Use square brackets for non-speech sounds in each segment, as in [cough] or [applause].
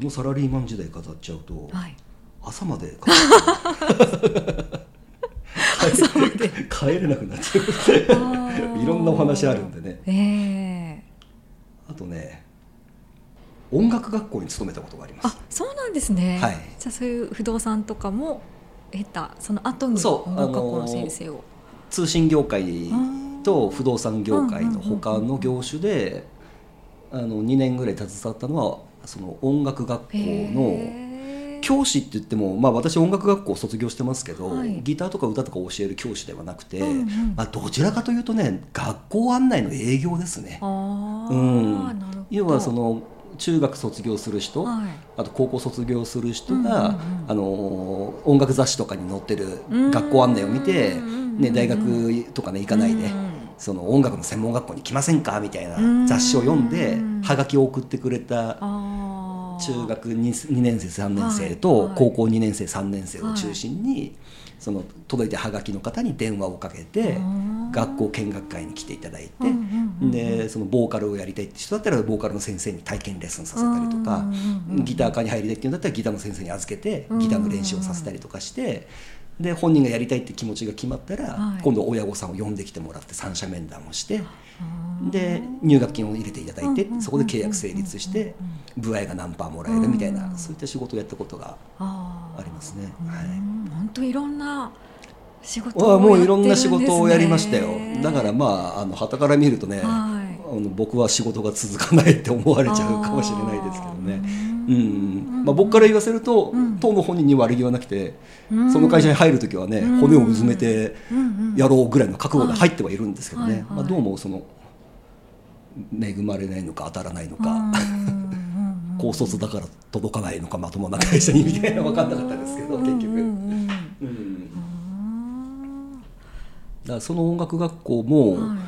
僕のサラリーマン時代語っちゃうと、はい。朝まで [laughs] 帰れなくなっちゃういろんなお話あるんでね。ええ。あとね音楽学校に勤めたことがあります。あそうなんですね、はい。じゃあそういう不動産とかも得たその後に音楽学校の先生を、通信業界と不動産業界の他の業種であの2年ぐらい携わったのはその音楽学校の教師って言っても、まあ、私音楽学校を卒業してますけど、はい。ギターとか歌とか教える教師ではなくて、うんうん。まあ、どちらかというとね学校案内の営業ですね。うん。要はその中学卒業する人、はい。あと高校卒業する人が、うんうんうん。あの音楽雑誌とかに載ってる学校案内を見て、うんね、大学とかね行かないで、うんその音楽の専門学校に来ませんか？みたいなうん。雑誌を読んで、うんはがきを送ってくれた中学 2, 2年生3年生と高校2年生3年生を中心に、その届いたはがきの方に電話をかけてうん学校見学会に来ていただいて、でそのボーカルをやりたいって人だったらボーカルの先生に体験レッスンさせたりとか、ギター科に入りたいっていうんだったらギターの先生に預けてうん。ギターの練習をさせたりとかして。で本人がやりたいって気持ちが決まったら、はい。今度親御さんを呼んできてもらって三者面談をしてうんで入学金を入れていただいてうんうんうんそこで契約成立して歩合が何パーもらえるみたいなそういった仕事をやったことがあありますね。ーはい。うん本当いろんな仕事あをもういろんな仕事をやりましたよ。だからまああの旗から見るとね、はい。あの僕は仕事が続かないって思われちゃうかもしれないですけどねうん。まあ、僕から言わせると、うん。当の本人に悪気はなくて、うん。その会社に入る時はね、うん。骨をうずめてやろうぐらいの覚悟で入ってはいるんですけどね、まあ、どうもその恵まれないのか当たらないのか、高卒だから届かないのかまともな会社にみたいな分かんなかったですけど結局。うん。だからその音楽学校も、はい。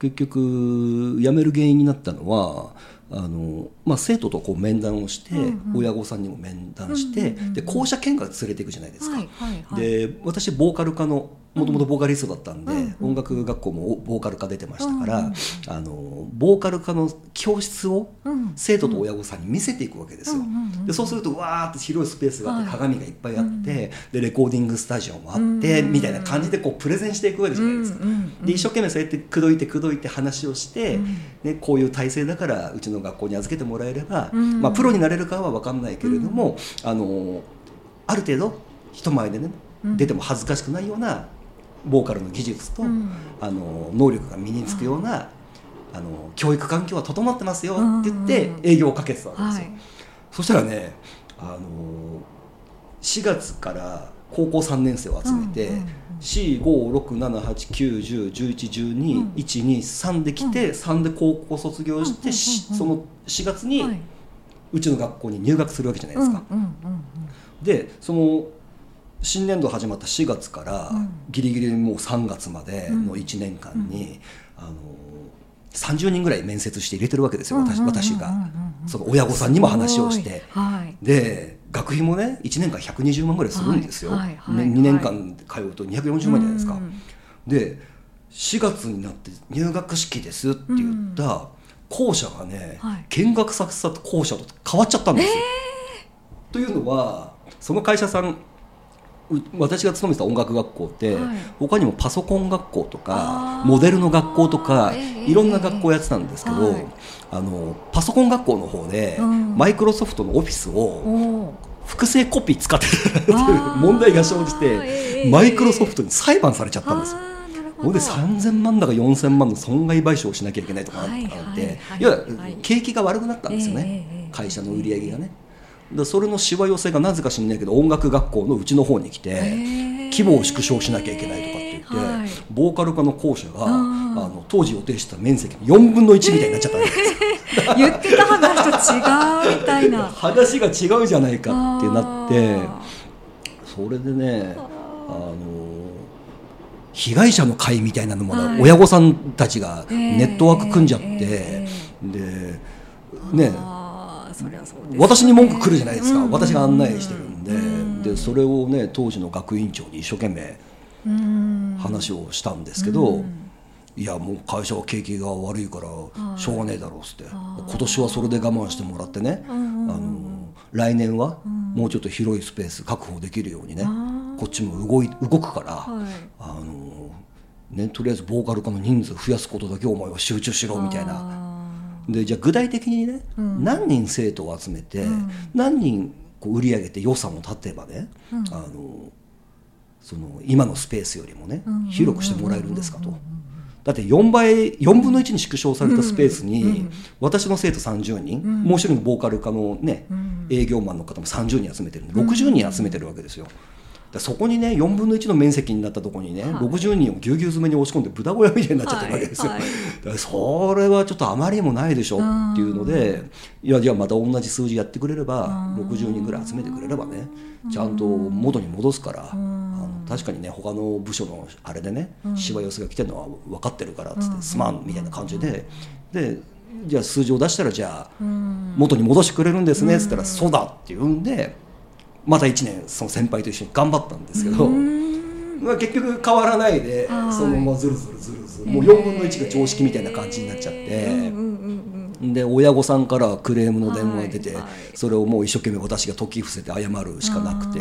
結局辞める原因になったのはあの、まあ、生徒とこう面談をして、うんうん。親御さんにも面談して、うんうんうんで校舎見学連れていくじゃないですか。はいはいはい。で私ボーカル科のもともとボーカリストだったんで、うんうん音楽学校もボーカル科出てましたから、うんうんあのボーカル科の教室をうん。生徒と親御さんに見せていくわけですよ。うんうんうんでそうするとわーって広いスペースがあってはい。鏡がいっぱいあって、でレコーディングスタジオもあって、うんみたいな感じでこうプレゼンしていくわけじゃないですか。うんうんうん。で一生懸命そうやって口説いて口説いて話をして、うん。ね、こういう体制だからうちの学校に預けてもらえれば、うん。まあ、プロになれるかは分かんないけれども、あのある程度人前でねうん。出ても恥ずかしくないようなボーカルの技術と、うん。あの能力が身につくような、あの教育環境は整ってますよって言ってうん営業をかけてたわけですよ。はい。そしたらね、あの4月から高校3年生を集めて、うんうんうん4567891011212で来て、3で高校卒業して、その4月にはい。うちの学校に入学するわけじゃないですか。でその新年度始まった4月から、うん。ギリギリもう3月までの1年間に、あの30人ぐらい面接して入れてるわけですよ、私私が。その親御さんにも話をして。で学費もね1年間120万ぐらいするんですよ、はいはいはいね、2年間通うと240万じゃないですか、うんで4月になって入学式ですって言った校舎がね、はい。見学させた校舎と変わっちゃったんですよ。というのはその会社さんう私が勤めてた音楽学校って、はい。他にもパソコン学校とかモデルの学校とかええいろんな学校やってたんですけど、はい。あのパソコン学校の方で、うん。マイクロソフトのオフィスを複製コピー使ってるっていう問題が生じええてマイクロソフトに裁判されちゃったんですよ。ほんで3000万だか4000万の損害賠償をしなきゃいけないとかなって、はいはいはいいやはい。景気が悪くなったんですよね、会社の売り上げがね。でそれのしわ寄せがなぜか知んないけど音楽学校のうちの方に来て、ええ規模を縮小しなきゃいけないとかって言って、はい。ボーカル科の校舎が、うん。あの当時予定してた面積の4分の1みたいになっちゃったんですよ。[laughs] 言ってた話と違うみたいな。話が違うじゃないかってなってあそれでねあの被害者の会みたいなのも、はい。親御さんたちがええネットワーク組んじゃって、えでねそりゃそうですね私に文句来るじゃないですか、うん。私が案内してるんで,、うん。でそれをね当時の学院長に一生懸命うん。話をしたんですけど、うん。いやもう会社は景気が悪いからはい。しょうがねえだろうっつって、今年はそれで我慢してもらってね、あの来年はうん。もうちょっと広いスペース確保できるようにね、こっちも動い動くから、はい。あのね、とりあえずボーカル科の人数増やすことだけお前は集中しろみたいなあでじゃあ具体的にね、うん。何人生徒を集めて、うん。何人こう売り上げて予算を立てばね、うん。あのその今のスペースよりもね、うん。広くしてもらえるんですかと。だって4倍4分の1に縮小されたスペースに、うん。私の生徒30人、うん。もう一人のボーカル科のね、うん。営業マンの方も30人集めてるんで60人集めてるわけですよ。そこにね4分の1の面積になったところにね、はい。60人をぎゅうぎゅう詰めに押し込んで豚小屋みたいになっちゃってるわけですよ。はい。はい。それはちょっとあまりにもないでしょっていうので、いやじゃあまた同じ数字やってくれればうん。60人ぐらい集めてくれればねちゃんと元に戻すから、うん。あの確かにね他の部署のあれでね、うん。しわ寄せが来てるのは分かってるからっつって、うん。すまんみたいな感じででじゃあ数字を出したらじゃあうん。元に戻してくれるんですねっつったら「うん。そうだ」って言うんでまた1年その先輩と一緒に頑張ったんですけど。うん。まあ、結局変わらないで、はい。そのままずるずるずるずる、もう4分の1が常識みたいな感じになっちゃって、で親御さんからクレームの電話が出て、それをもう一生懸命私が解き伏せて謝るしかなくて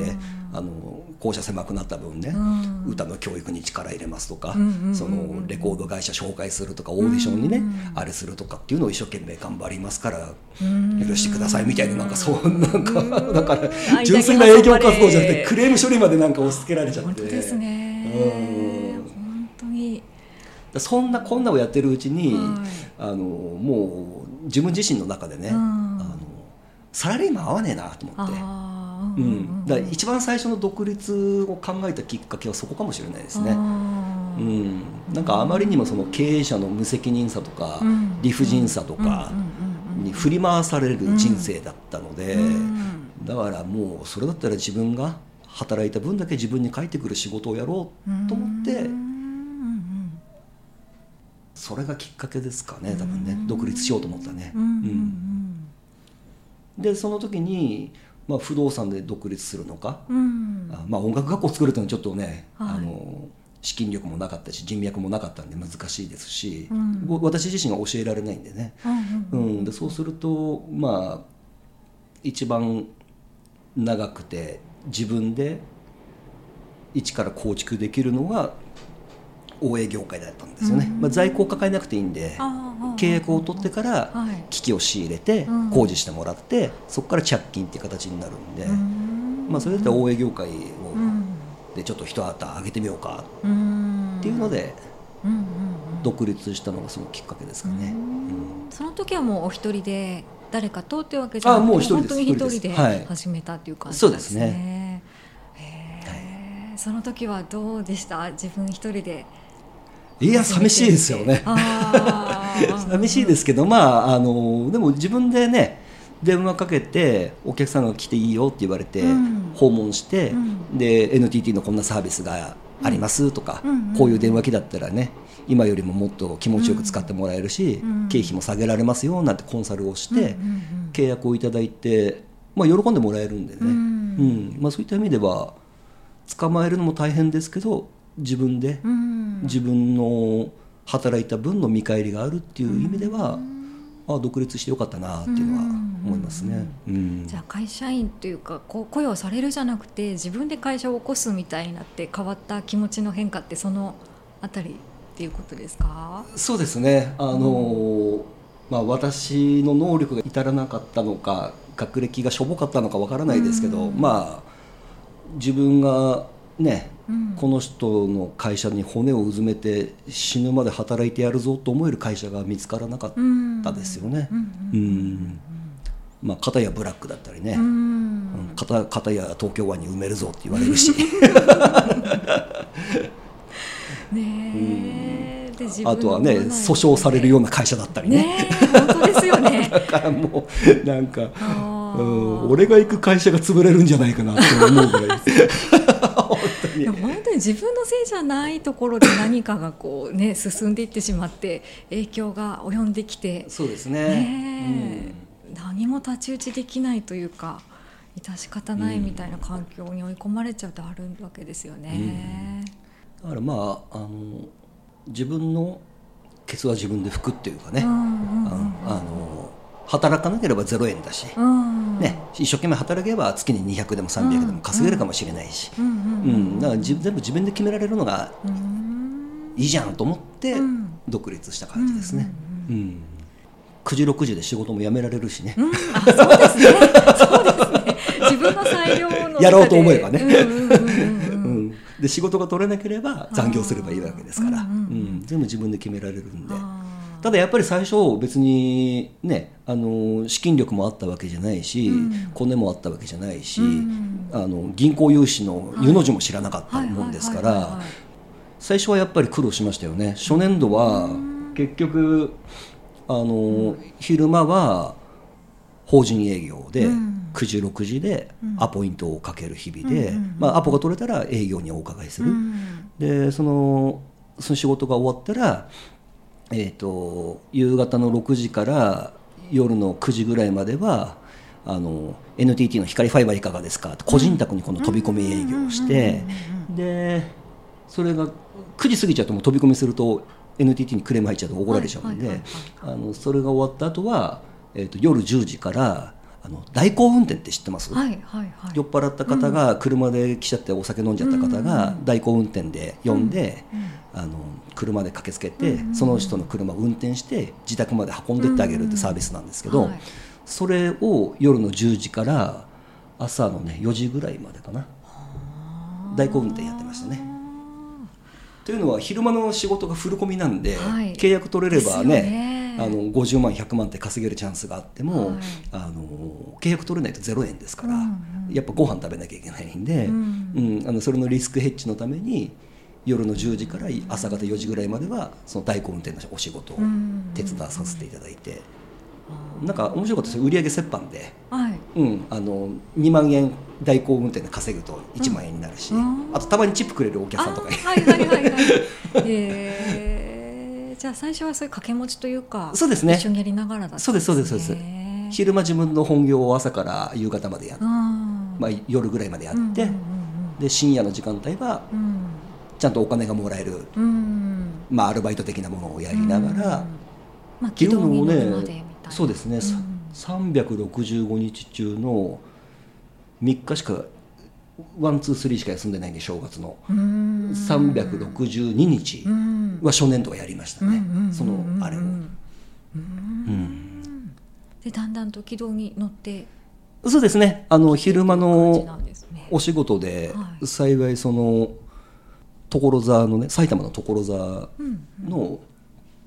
あの校舎狭くなった分ね、うん。歌の教育に力入れますとか、そのレコード会社紹介するとかオーディションにね、うん。あれするとかっていうのを一生懸命頑張りますからうん。許してくださいみたいななんかそうなんかうん。[laughs] だからあ [laughs] 純粋な営業活動じゃなくてクレーム処理までなんか押し付けられちゃって。本当ですね。うん。本当に。そんなこんなをやってるうちに、はい。あのもう自分自身の中でね、うん。あのサラリーマン合わねえなと思って。うん、だ一番最初の独立を考えたきっかけはそこかもしれないですね。うん、なんかあまりにもその経営者の無責任さとか、うん。理不尽さとかに振り回される人生だったので、うん。だからもうそれだったら自分が働いた分だけ自分に返ってくる仕事をやろうと思って、それがきっかけですかね多分ね。独立しようと思ったね。うん。でその時に、まあ、不動産で独立するのか、うん。うんあまあ、音楽学校を作るっていうのはちょっとね、はい。あの資金力もなかったし人脈もなかったんで難しいですし、うん。ぼ私自身が教えられないんでね、ううんん。でそうするとまあ一番長くて自分で一から構築できるのが大営業界だったんですよね、うん。まあ、在庫を抱えなくていいんで契約を取ってからはい。機器を仕入れてうん。工事してもらってそこから着金っていう形になるんで、うん。まあ、それだったら大営業界をうん。でちょっと一旗上げてみようか。うん。っていうので独立したのがそのきっかけですかね。うん。その時はもうお一人で誰かとってわけじゃなくてあもう一人です。本当に一人で始めたっていう感じそうですすねその時はどうでした？自分一人でいや寂しいですよね。[laughs] 寂しいですけどまああのでも自分でね電話かけてお客さんが来ていいよって言われてうん。訪問して、うん。で NTT のこんなサービスがありますとか、うん。うんこういう電話機だったらね今よりももっと気持ちよく使ってもらえるし、うん。経費も下げられますよなんてコンサルをして、契約をいただいて、まあ、喜んでもらえるんでね、うん。うん。まあ、そういった意味では捕まえるのも大変ですけど自分でうん。自分の働いた分の見返りがあるっていう意味では、あ独立してよかったなっていうのは思いますね。うん。じゃあ会社員というかこう雇用されるじゃなくて自分で会社を起こすみたいになって変わった気持ちの変化ってそのあたりっていうことですか？そうですね。あの、まあ、私の能力が至らなかったのか学歴がしょぼかったのかわからないですけど、うん。まあ自分がねうんこの人の会社に骨をうずめて死ぬまで働いてやるぞと思える会社が見つからなかったですよね。うん。うん。まあ、片やブラックだったりね、うん。うん。片片や東京湾に埋めるぞって言われるし。[laughs] ねあとはねの訴訟されるような会社だったりね。ねえ。本当ですよね。[laughs] だからもうなんか、うん、俺が行く会社が潰れるんじゃないかなって思うぐらい本 [laughs] 当に。本当に自分のせいじゃないところで何かがこうね [laughs] 進んでいってしまって影響が及んできて。そうですね。ねえ。何も太刀打ちできないというか致し方ないみたいな環境に追い込まれちゃうとあるわけですよね。うん。だからまああの自分のケツは自分で拭くっていうかね、うんうんうんうん。あの働かなければ0円だし、うん。ね、一生懸命働けば月に200でも300でも稼げるかもしれないし、うん。か全部自分で決められるのがうん。いいじゃんと思ってうん。独立した感じですね。うん9時6時で仕事も辞められるしね、うん。あそうですね。そうですね。自分の裁量のやろうと思えばね。で仕事が取れなければ残業すればいいわけですから、うん全部自分で決められるんで。ただやっぱり最初別にねあの資金力もあったわけじゃないし、うん。コネもあったわけじゃないし、うん。あの銀行融資の湯の字も知らなかったもんですから最初はやっぱり苦労しましたよね。初年度は結局あの昼間は法人営業でうん。9時6時でうん。アポイントをかける日々で、まあ、アポが取れたら営業にお伺いする、うん。でそのその仕事が終わったら、えー、と夕方の6時から夜の9時ぐらいまではあの NTT の光ファイバーいかがですか？個人宅にこの飛び込み営業をしてでそれが9時過ぎちゃうともう飛び込みすると NTT にクレーム入っちゃうと怒られちゃうんでそれが終わった後は、えー、と夜10時からあの代行運転って知ってます、はいはいはい。酔っ払った方が車で来ちゃってお酒飲んじゃった方が代行運転で呼んで、あの車で駆けつけて、その人の車を運転して自宅まで運んでってあげるってサービスなんですけど、はい。それを夜の10時から朝のね4時ぐらいまでかな。代行運転やってましたね。というのは昼間の仕事がフルコミなんで、はい。契約取れればねあの50万100万って稼げるチャンスがあっても、はい。あの契約取れないと0円ですから、うんうん。やっぱご飯食べなきゃいけないんで、ううんんあのそれのリスクヘッジのために夜の10時から朝方4時ぐらいまではその代行運転のお仕事をうん手伝わさせていただいて、なんか面白かったですよ。売上折半で。はい。うん、あの2万円代行運転で稼ぐと1万円になるし、うん。あとたまにチップくれるお客さんとかはいはいはいはい。[laughs] えーじゃあ最初はそういう掛け持ちというかそうですね。一緒にやりながらだったんです、ね、そうですそうですそうです。昼間自分の本業を朝から夕方までやって、うん。まあ、夜ぐらいまでやって、うんうんで深夜の時間帯はうん。ちゃんとお金がもらえる、うん。うんまあ、アルバイト的なものをやりながら、うん。まあ、っていうのを軌道に乗るまでみねそうですね、さ365日中の3日しか one two three しか休んでないんで正月の。うん。362日うん。は初年度はやりましたね、そのあれを、うでだんだんと軌道に乗って。そうですね。あの昼間のお仕事ではい。幸いその所沢のね埼玉の所沢うんの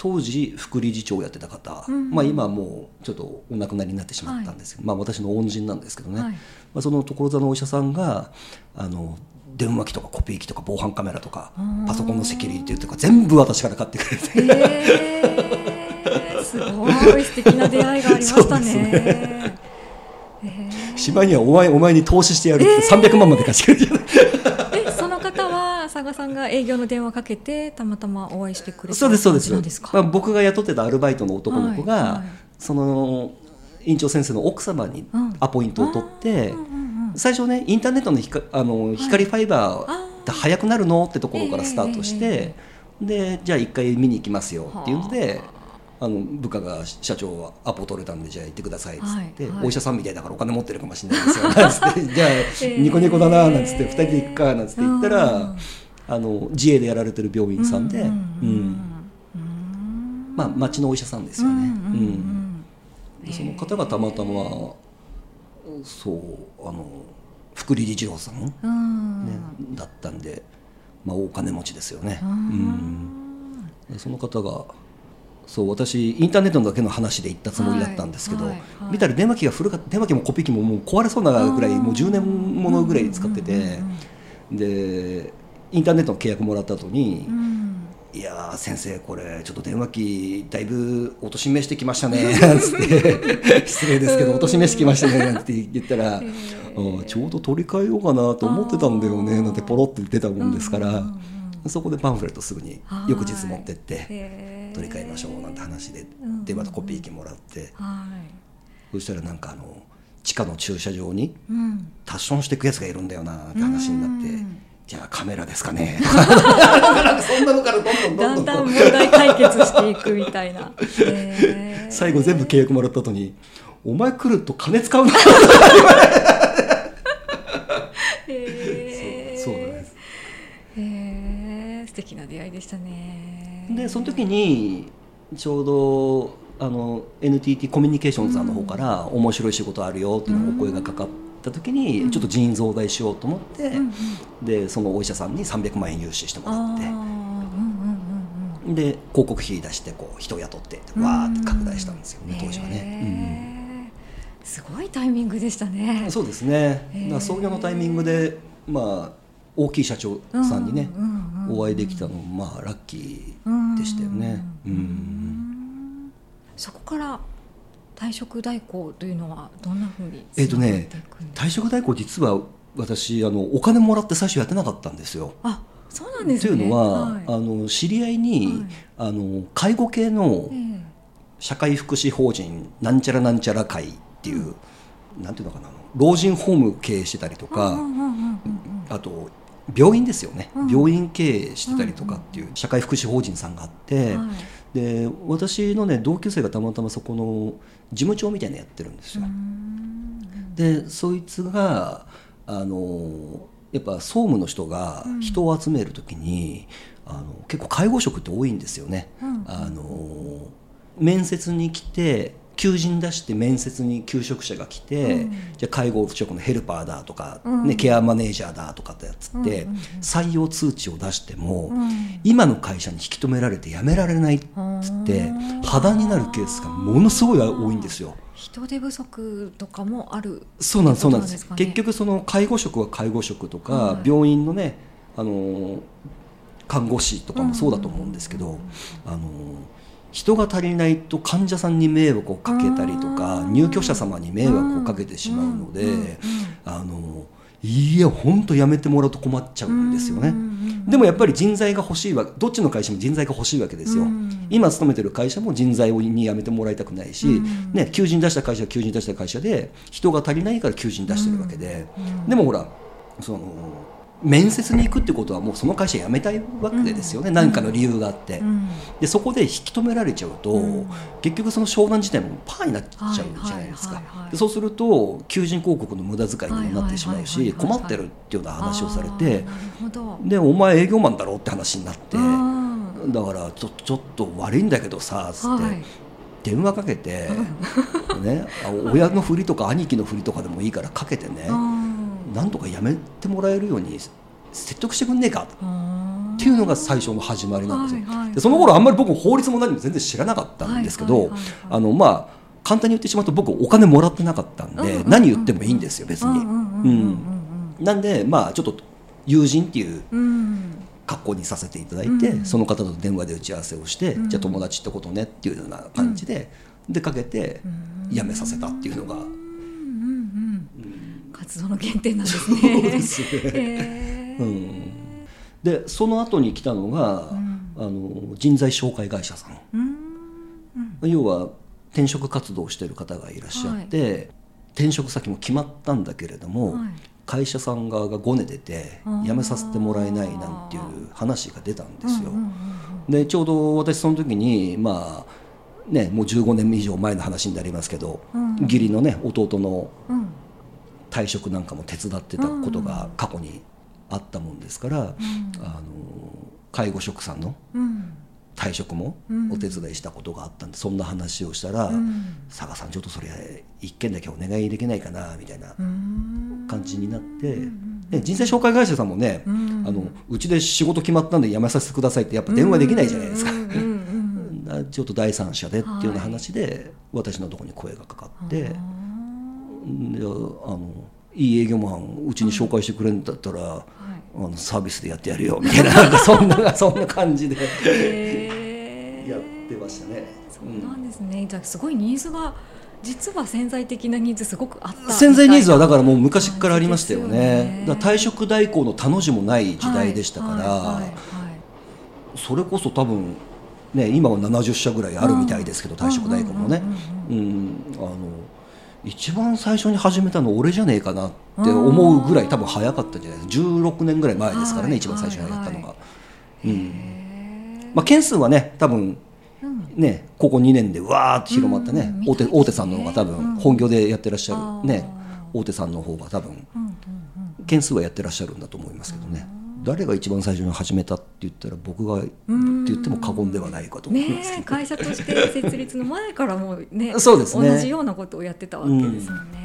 当時副理事長をやってた方、うん。まあ、今はもうちょっとお亡くなりになってしまったんですけど、まあ、私の恩人なんですけどね、はい。まあ、その所沢のお医者さんがあの電話機とかコピー機とか防犯カメラとかうんパソコンのセキュリティとか全部私から買ってくれて。えー、すごい素敵な出会いがありましたね。そうですえ島にはお前お前に投資してやるって300万まで貸してくれるじゃない、ーえその佐賀さんが営業の電話かけてたまたまお会いしてくれたそうですそうです。ですか？まあ、僕が雇ってたアルバイトの男の子が、はいはい。その院長先生の奥様にうん。アポイントを取って、うんうんうん。最初ねインターネットの光あの光ファイバーって速くなるのってところからスタートして、でじゃあ一回見に行きますよっていうので。あの部下が社長はアポ取れたんでじゃあ行ってくださいっつって、はいはい。お医者さんみたいだからお金持ってるかもしれないですよなんつって。[laughs] じゃあーニコニコだななんつって2人で行くかなんつって言ったら、うんあの自営でやられてる病院さんで、うんうんうん。まあ町のお医者さんですよね。うんでその方がたまたまそうあの福利理事郎さん、ねうん。だったんで、まあ、大金持ちですよね、ううん。その方がそう私インターネットだけの話で行ったつもりだったんですけど、はいはい。はい見たら電話機が古か電話機もコピー機ももう壊れそうなぐらいもう10年ものぐらい使っててでインターネットの契約もらった後に、うん。いやー先生これちょっと電話機だいぶお年めしてきましたね [laughs] なんつって失礼ですけどお年めしてきましたね [laughs] なんて言ったら、うんちょうど取り替えようかなと思ってたんだよねなんてポロって出たもんですから、うんうんうんそこでパンフレットすぐにはい。翌日持ってって取り替えましょうなんて話でうん電話とコピー機もらって。はい。そしたらなんかあの地下の駐車場にうん。タッションしていくやつがいるんだよなって話になってうん。じゃあカメラですかね。そんなのからどんどんだんどんどんこう。だん問題解決していくみたいな。最後全部契約もらった後に「お前来ると金使うな」でしたね。でその時にちょうどあの NTT コミュニケーションズさんの方から面白い仕事あるよっていうお声がかかった時にちょっと人員増大しようと思って、うんうん。でそのお医者さんに300万円融資してもらってうんうんうんで広告費出してこう人を雇ってうん。わーって拡大したんですよね当時はね。すごいタイミングでしたね。うん。そうですね。創業のタイミングでまあ大きい社長さんにねうんうんうんうん。お会いできたのもまあラッキーでしたよね。うんそこから退職代行というのはどんなふうにえっとね退職代行実は私あのお金もらって最初やってなかったんですよ。あそうなんですね。というのは、はい。あの知り合いに、あの介護系のええ。社会福祉法人なんちゃらなんちゃら会っていう、なんていうのかな老人ホーム経営してたりとか、うんうんうんうんうん。あと病院ですよね、うん。病院経営してたりとかっていう社会福祉法人さんがあって、はい。で私のね同級生がたまたまそこの事務長みたいなのやってるんですよ。うん。でそいつがあのやっぱ総務の人が人を集める時に、あの結構介護職って多いんですよね。うん。あの面接に来て求人出して面接に求職者が来て、うん。じゃあ介護職のヘルパーだとか、うん。ね、ケアマネージャーだとかってやつって、うん。うんうん採用通知を出しても、うん。今の会社に引き止められて辞められないっつってうん。破談になるケースがものすごい多いんですよ。人手不足とかもあるそうなんですそうなんです。結局その介護職は介護職とか、はい病院のねあの看護師とかもそうだと思うんですけど、あの人が足りないと患者さんに迷惑をかけたりとかうん入居者様に迷惑をかけてしまうので、あのいや本当やめてもらうと困っちゃうんですよね。でもやっぱり人材が欲しいわどっちの会社も人材が欲しいわけですよ、うん今勤めてる会社も人材に辞めてもらいたくないし、うんね、求人出した会社は求人出した会社で人が足りないから求人出してるわけで、うん。でもほらその面接に行くってことはもうその会社辞めたいわけですよね、何かの理由があって、うん。でそこで引き止められちゃうと、うん。結局その商談自体もパーになっちゃうじゃないですか。はいはいでそうすると求人広告の無駄遣いにもなってしまうし困ってるっていうような話をされてでお前営業マンだろって話になってうん。だからちょちょっと悪いんだけどさつって、はい。電話かけて、ね、あ親のふりとか兄貴のふりとかでもいいからかけてね、うんなんとかやめてもらえるように説得してくんねえかうんっていうのが最初の始まりなんですよ。はいはいでその頃あんまり僕法律も何も全然知らなかったんですけど、あのまあ簡単に言ってしまうと僕お金もらってなかったんで、何言ってもいいんですよ別に。なんでまあちょっと友人っていううん。格好にさせていただいて、うん。その方と電話で打ち合わせをして、うん。じゃあ友達ってことねっていうような感じで、でかけてうん。辞めさせたっていうのが、活動の原点なんですそうね。ですね。へー。うん。でその後に来たのが、うん。あの人材紹介会社さん。うん。うん。要は転職活動をしている方がいらっしゃって、転職先も決まったんだけれども、はい。会社さん側がごねてて辞めさせてもらえないなんていう話が出たんですよ。でちょうど私その時にまあねもう15年以上前の話になりますけど、うん。義理のね弟のうん退職なんかも手伝ってたことが過去にあったもんですから、あの介護職さんのうん。退職もうん。お手伝いしたことがあったんで、そんな話をしたらうん「佐賀さんちょっとそれ一件だけお願いできないかな」みたいなうん。感じになって、うんで人材紹介会社さんもね、うん。あのうちで仕事決まったんで辞めさせてくださいってやっぱ電話できないじゃないですか。うんうんうんうん。[laughs] ちょっと第三者でっていうような話で私のところに声がかかって、であのいい営業マンうちに紹介してくれるんだったら、はいあのサービスでやってやるよみたいな [laughs] なんかそんなそんな感じでやってましたね。そうなんですね。じゃあすごいニーズが実は潜在的なニーズすごくあった。潜在ニーズはだらからもう昔からありましたよねねだ退職代行の他の字もない時代でしたから、はいはいはいそれこそ多分ね今は70社ぐらいあるみたいですけど、退職代行もね、うんうんうんうんあの一番最初に始めたの俺じゃねえかなって思うぐらい多分早かったんじゃないですか。16年ぐらい前ですからね、はい一番最初にやったのが、はうん。へまあ、件数はね多分ねここ2年でわーって広まってね、うん大手大手さんの方が多分本業でやってらっしゃる。ね。大手さんの方が多分件数はやってらっしゃるんだと思いますけどね誰が一番最初に始めたって言ったら僕がって言っても過言ではないかと思いますねえ会社として設立の前からもうねそうですね。同じようなことをやってたわけですもんね。